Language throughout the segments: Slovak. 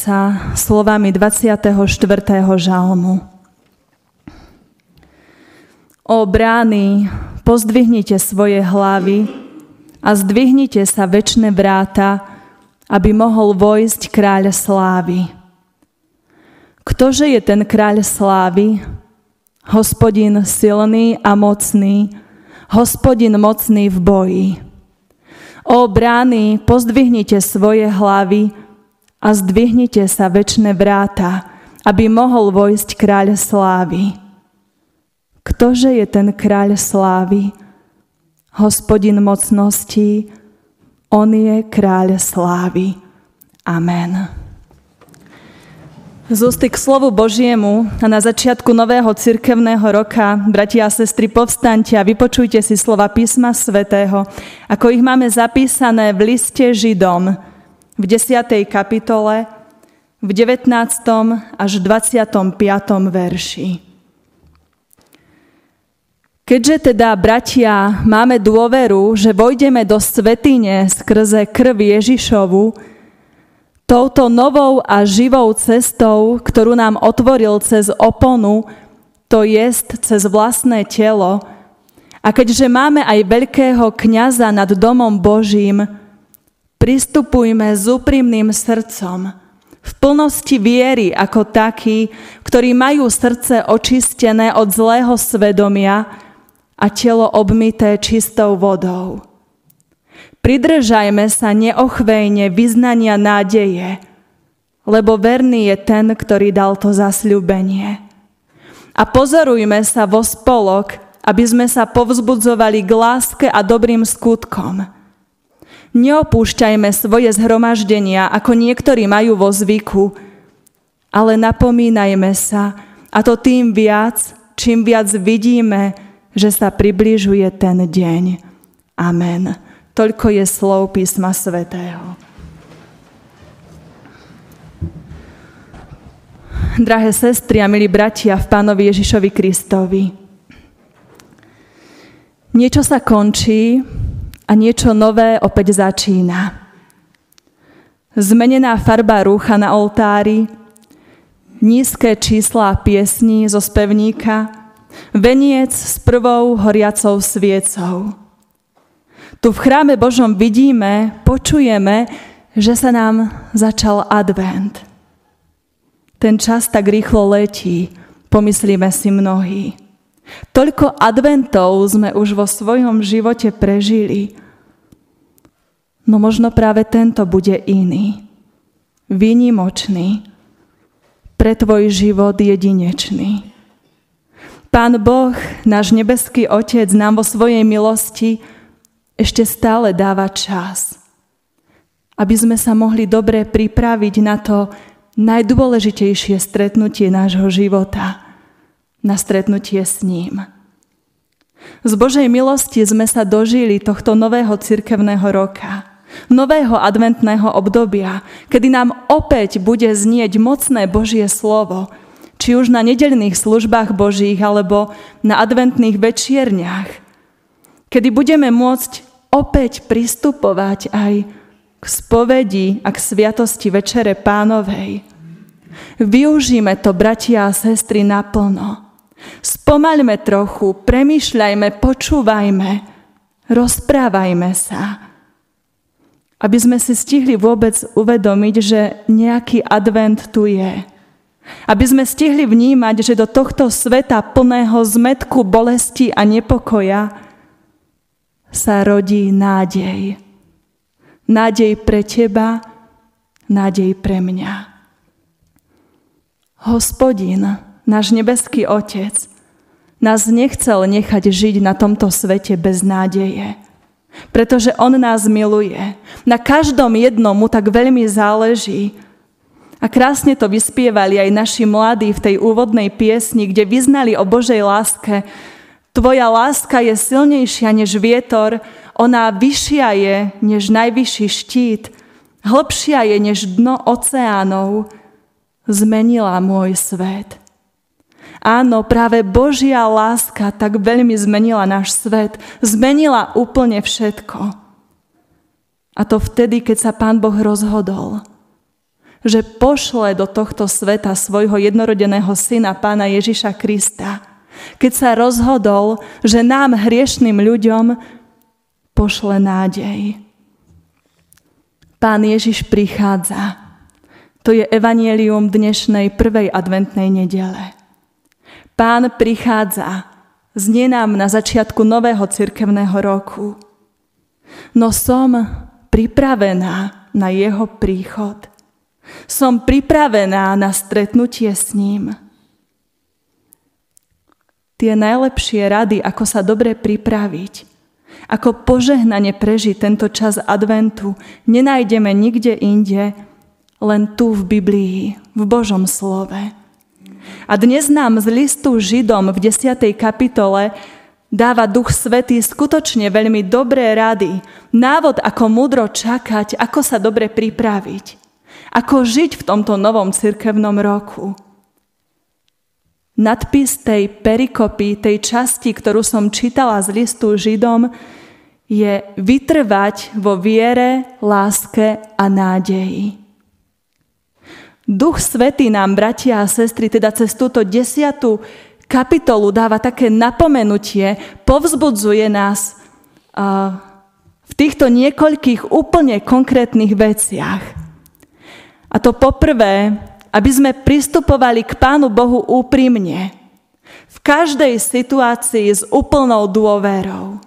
sa slovami 24. žalmu. O brány, pozdvihnite svoje hlavy a zdvihnite sa väčšie vráta, aby mohol vojsť kráľ slávy. Ktože je ten kráľ slávy? Hospodin silný a mocný, hospodin mocný v boji. O brány, pozdvihnite svoje hlavy a zdvihnite sa väčšie vráta, aby mohol vojsť kráľ slávy. Ktože je ten kráľ slávy? Hospodin mocností, on je kráľ slávy. Amen. Z ústy k slovu Božiemu a na začiatku nového cirkevného roka, bratia a sestry, povstaňte a vypočujte si slova písma svätého, ako ich máme zapísané v liste Židom v 10. kapitole, v 19. až 25. verši. Keďže teda, bratia, máme dôveru, že vojdeme do svetine skrze krv Ježišovu, touto novou a živou cestou, ktorú nám otvoril cez oponu, to jest cez vlastné telo, a keďže máme aj veľkého kniaza nad domom Božím, pristupujme s úprimným srdcom, v plnosti viery ako takí, ktorí majú srdce očistené od zlého svedomia, a telo obmité čistou vodou. Pridržajme sa neochvejne vyznania nádeje, lebo verný je ten, ktorý dal to zasľúbenie. A pozorujme sa vo spolok, aby sme sa povzbudzovali k láske a dobrým skutkom. Neopúšťajme svoje zhromaždenia, ako niektorí majú vo zvyku, ale napomínajme sa, a to tým viac, čím viac vidíme, že sa približuje ten deň. Amen. Toľko je slov písma svätého. Drahé sestry a milí bratia v Pánovi Ježišovi Kristovi, niečo sa končí a niečo nové opäť začína. Zmenená farba rúcha na oltári, nízke čísla piesní zo spevníka – Veniec s prvou horiacou sviecou. Tu v chráme Božom vidíme, počujeme, že sa nám začal advent. Ten čas tak rýchlo letí, pomyslíme si mnohí. Toľko adventov sme už vo svojom živote prežili. No možno práve tento bude iný, výnimočný, pre tvoj život jedinečný. Pán Boh, náš nebeský Otec, nám vo svojej milosti ešte stále dáva čas, aby sme sa mohli dobre pripraviť na to najdôležitejšie stretnutie nášho života, na stretnutie s ním. Z Božej milosti sme sa dožili tohto nového cirkevného roka, nového adventného obdobia, kedy nám opäť bude znieť mocné Božie slovo, či už na nedelných službách Božích alebo na adventných večierniach, kedy budeme môcť opäť pristupovať aj k spovedi a k sviatosti Večere Pánovej. Využíme to, bratia a sestry, naplno. Spomaľme trochu, premýšľajme, počúvajme, rozprávajme sa. Aby sme si stihli vôbec uvedomiť, že nejaký advent tu je aby sme stihli vnímať, že do tohto sveta plného zmetku, bolesti a nepokoja sa rodí nádej. Nádej pre teba, nádej pre mňa. Hospodin, náš nebeský Otec, nás nechcel nechať žiť na tomto svete bez nádeje, pretože On nás miluje. Na každom jednom mu tak veľmi záleží, a krásne to vyspievali aj naši mladí v tej úvodnej piesni, kde vyznali o Božej láske. Tvoja láska je silnejšia než vietor, ona vyššia je než najvyšší štít, hlbšia je než dno oceánov. Zmenila môj svet. Áno, práve Božia láska tak veľmi zmenila náš svet. Zmenila úplne všetko. A to vtedy, keď sa Pán Boh rozhodol – že pošle do tohto sveta svojho jednorodeného syna, pána Ježiša Krista, keď sa rozhodol, že nám, hriešným ľuďom, pošle nádej. Pán Ježiš prichádza. To je evanielium dnešnej prvej adventnej nedele. Pán prichádza. Znie nám na začiatku nového cirkevného roku. No som pripravená na jeho príchod. Som pripravená na stretnutie s ním. Tie najlepšie rady, ako sa dobre pripraviť, ako požehnane prežiť tento čas adventu, nenájdeme nikde inde, len tu v Biblii, v Božom slove. A dnes nám z listu Židom v 10. kapitole dáva Duch Svetý skutočne veľmi dobré rady, návod, ako múdro čakať, ako sa dobre pripraviť. Ako žiť v tomto novom cirkevnom roku? Nadpis tej perikopy, tej časti, ktorú som čítala z listu Židom, je vytrvať vo viere, láske a nádeji. Duch Svetý nám, bratia a sestry, teda cez túto desiatú kapitolu dáva také napomenutie, povzbudzuje nás v týchto niekoľkých úplne konkrétnych veciach. A to poprvé, aby sme pristupovali k Pánu Bohu úprimne. V každej situácii s úplnou dôverou.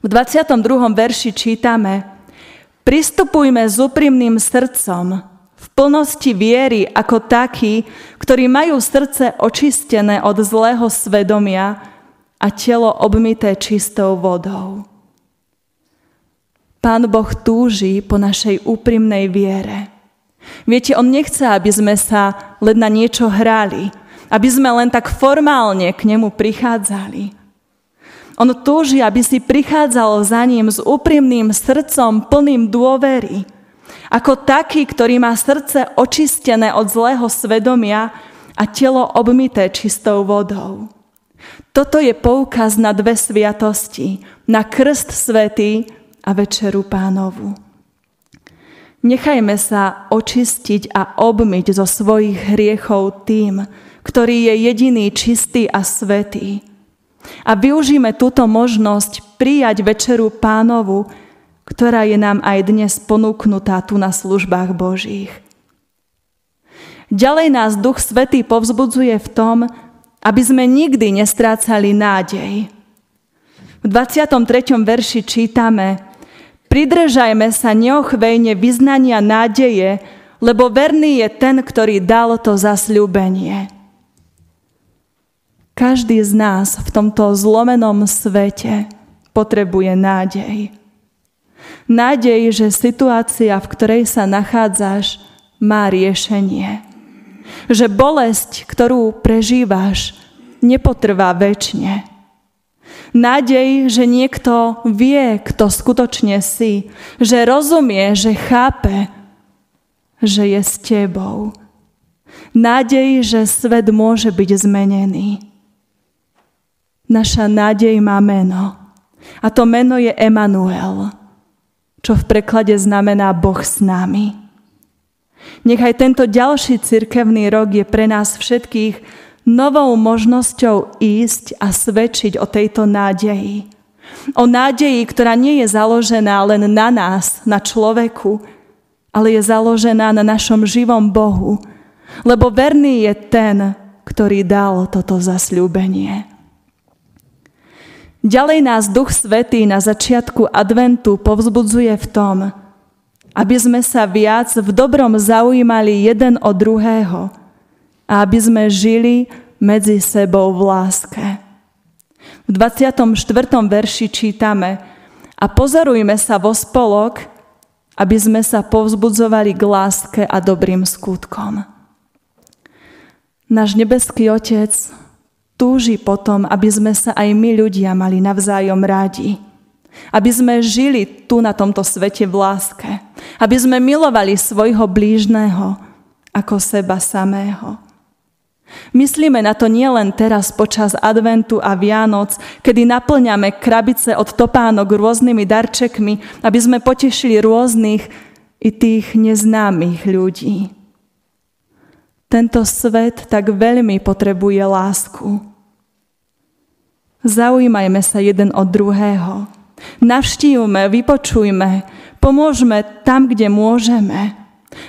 V 22. verši čítame Pristupujme s úprimným srdcom, plnosti viery ako takí, ktorí majú srdce očistené od zlého svedomia a telo obmité čistou vodou. Pán Boh túži po našej úprimnej viere. Viete, on nechce, aby sme sa len na niečo hrali, aby sme len tak formálne k nemu prichádzali. On túži, aby si prichádzal za ním s úprimným srdcom plným dôvery. Ako taký, ktorý má srdce očistené od zlého svedomia a telo obmité čistou vodou. Toto je poukaz na dve sviatosti, na krst svetý a večeru pánovu. Nechajme sa očistiť a obmyť zo svojich hriechov tým, ktorý je jediný čistý a svetý. A využíme túto možnosť prijať večeru pánovu, ktorá je nám aj dnes ponúknutá tu na službách Božích. Ďalej nás Duch Svetý povzbudzuje v tom, aby sme nikdy nestrácali nádej. V 23. verši čítame – Pridržajme sa neochvejne vyznania nádeje, lebo verný je ten, ktorý dal to zasľúbenie. Každý z nás v tomto zlomenom svete potrebuje nádej. Nádej, že situácia, v ktorej sa nachádzaš, má riešenie. Že bolesť, ktorú prežívaš, nepotrvá väčšine Nádej, že niekto vie, kto skutočne si, že rozumie, že chápe, že je s tebou. Nádej, že svet môže byť zmenený. Naša nádej má meno. A to meno je Emanuel, čo v preklade znamená Boh s nami. Nechaj tento ďalší cirkevný rok je pre nás všetkých novou možnosťou ísť a svedčiť o tejto nádeji. O nádeji, ktorá nie je založená len na nás, na človeku, ale je založená na našom živom Bohu, lebo verný je ten, ktorý dal toto zasľúbenie. Ďalej nás Duch Svetý na začiatku adventu povzbudzuje v tom, aby sme sa viac v dobrom zaujímali jeden od druhého, a aby sme žili medzi sebou v láske. V 24. verši čítame a pozorujme sa vo spolok, aby sme sa povzbudzovali k láske a dobrým skutkom. Náš nebeský Otec túži potom, aby sme sa aj my ľudia mali navzájom rádi. Aby sme žili tu na tomto svete v láske. Aby sme milovali svojho blížneho ako seba samého. Myslíme na to nielen teraz počas adventu a Vianoc, kedy naplňame krabice od topánok rôznymi darčekmi, aby sme potešili rôznych i tých neznámych ľudí. Tento svet tak veľmi potrebuje lásku. Zaujímajme sa jeden od druhého. Navštívme, vypočujme, pomôžme tam, kde môžeme.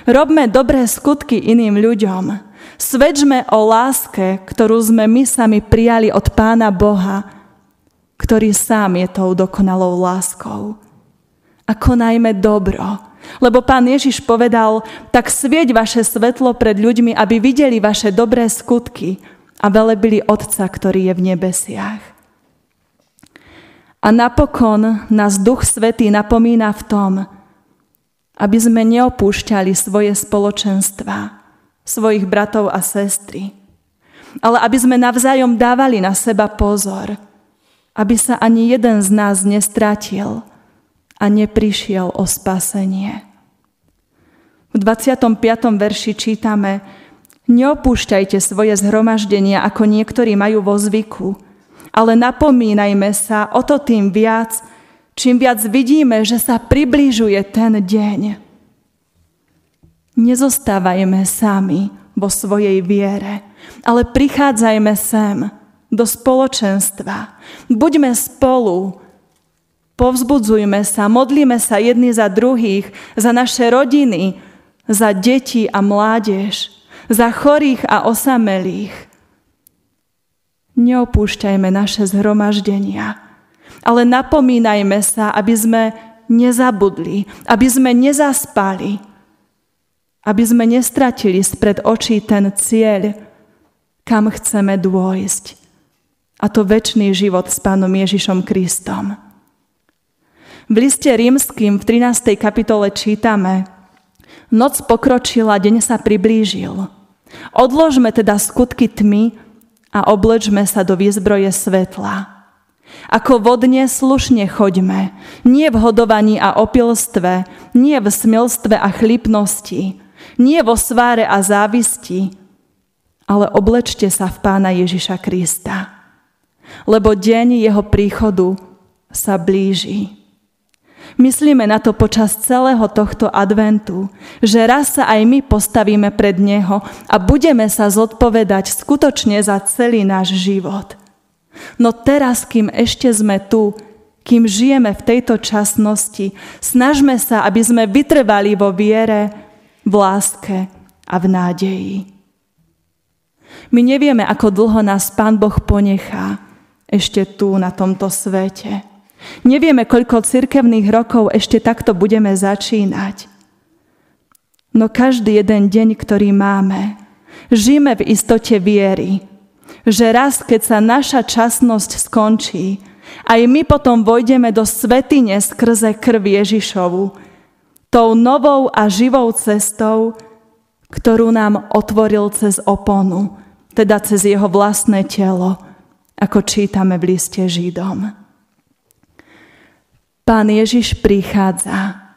Robme dobré skutky iným ľuďom. Svedčme o láske, ktorú sme my sami prijali od Pána Boha, ktorý sám je tou dokonalou láskou. A konajme dobro, lebo pán Ježiš povedal, tak svieť vaše svetlo pred ľuďmi, aby videli vaše dobré skutky a velebili Otca, ktorý je v nebesiach. A napokon nás Duch Svetý napomína v tom, aby sme neopúšťali svoje spoločenstva, svojich bratov a sestry, ale aby sme navzájom dávali na seba pozor, aby sa ani jeden z nás nestratil a neprišiel o spasenie. V 25. verši čítame Neopúšťajte svoje zhromaždenia, ako niektorí majú vo zvyku, ale napomínajme sa o to tým viac, čím viac vidíme, že sa približuje ten deň. Nezostávajme sami vo svojej viere, ale prichádzajme sem do spoločenstva. Buďme spolu, Povzbudzujme sa, modlíme sa jedni za druhých, za naše rodiny, za deti a mládež, za chorých a osamelých. Neopúšťajme naše zhromaždenia, ale napomínajme sa, aby sme nezabudli, aby sme nezaspali, aby sme nestratili spred očí ten cieľ, kam chceme dôjsť. A to väčší život s Pánom Ježišom Kristom. V liste rímským v 13. kapitole čítame Noc pokročila, deň sa priblížil. Odložme teda skutky tmy a oblečme sa do výzbroje svetla. Ako vodne slušne choďme, nie v hodovaní a opilstve, nie v smilstve a chlipnosti, nie vo sváre a závisti, ale oblečte sa v Pána Ježiša Krista. Lebo deň jeho príchodu sa blíži. Myslíme na to počas celého tohto adventu, že raz sa aj my postavíme pred Neho a budeme sa zodpovedať skutočne za celý náš život. No teraz, kým ešte sme tu, kým žijeme v tejto časnosti, snažme sa, aby sme vytrvali vo viere, v láske a v nádeji. My nevieme, ako dlho nás Pán Boh ponechá ešte tu na tomto svete. Nevieme, koľko cirkevných rokov ešte takto budeme začínať. No každý jeden deň, ktorý máme, žijeme v istote viery, že raz, keď sa naša časnosť skončí, aj my potom vojdeme do svetine skrze krv Ježišovu, tou novou a živou cestou, ktorú nám otvoril cez oponu, teda cez jeho vlastné telo, ako čítame v liste Židom. Pán Ježiš prichádza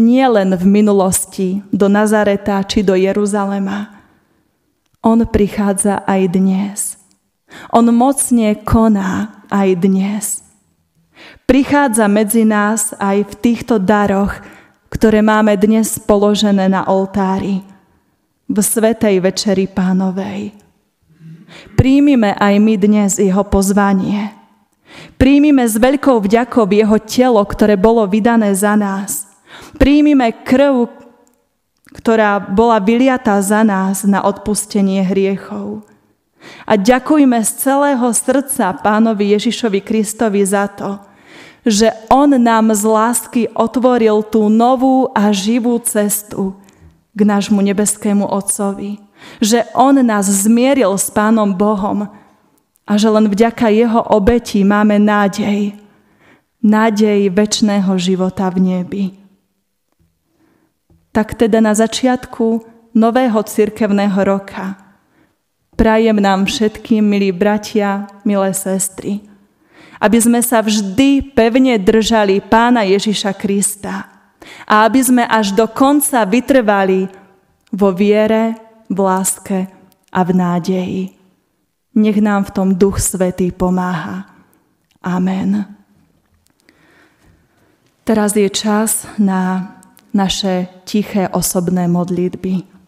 nie len v minulosti do Nazareta či do Jeruzalema. On prichádza aj dnes. On mocne koná aj dnes. Prichádza medzi nás aj v týchto daroch, ktoré máme dnes položené na oltári, v Svetej Večeri Pánovej. Príjmime aj my dnes jeho pozvanie – Príjmime s veľkou vďakou jeho telo, ktoré bolo vydané za nás. Príjmime krv, ktorá bola vyliatá za nás na odpustenie hriechov. A ďakujme z celého srdca pánovi Ježišovi Kristovi za to, že on nám z lásky otvoril tú novú a živú cestu k nášmu nebeskému Otcovi. Že on nás zmieril s Pánom Bohom, a že len vďaka jeho obeti máme nádej. Nádej väčšného života v nebi. Tak teda na začiatku nového cirkevného roka prajem nám všetkým, milí bratia, milé sestry, aby sme sa vždy pevne držali Pána Ježiša Krista a aby sme až do konca vytrvali vo viere, v láske a v nádeji. Nech nám v tom Duch Svetý pomáha. Amen. Teraz je čas na naše tiché osobné modlitby.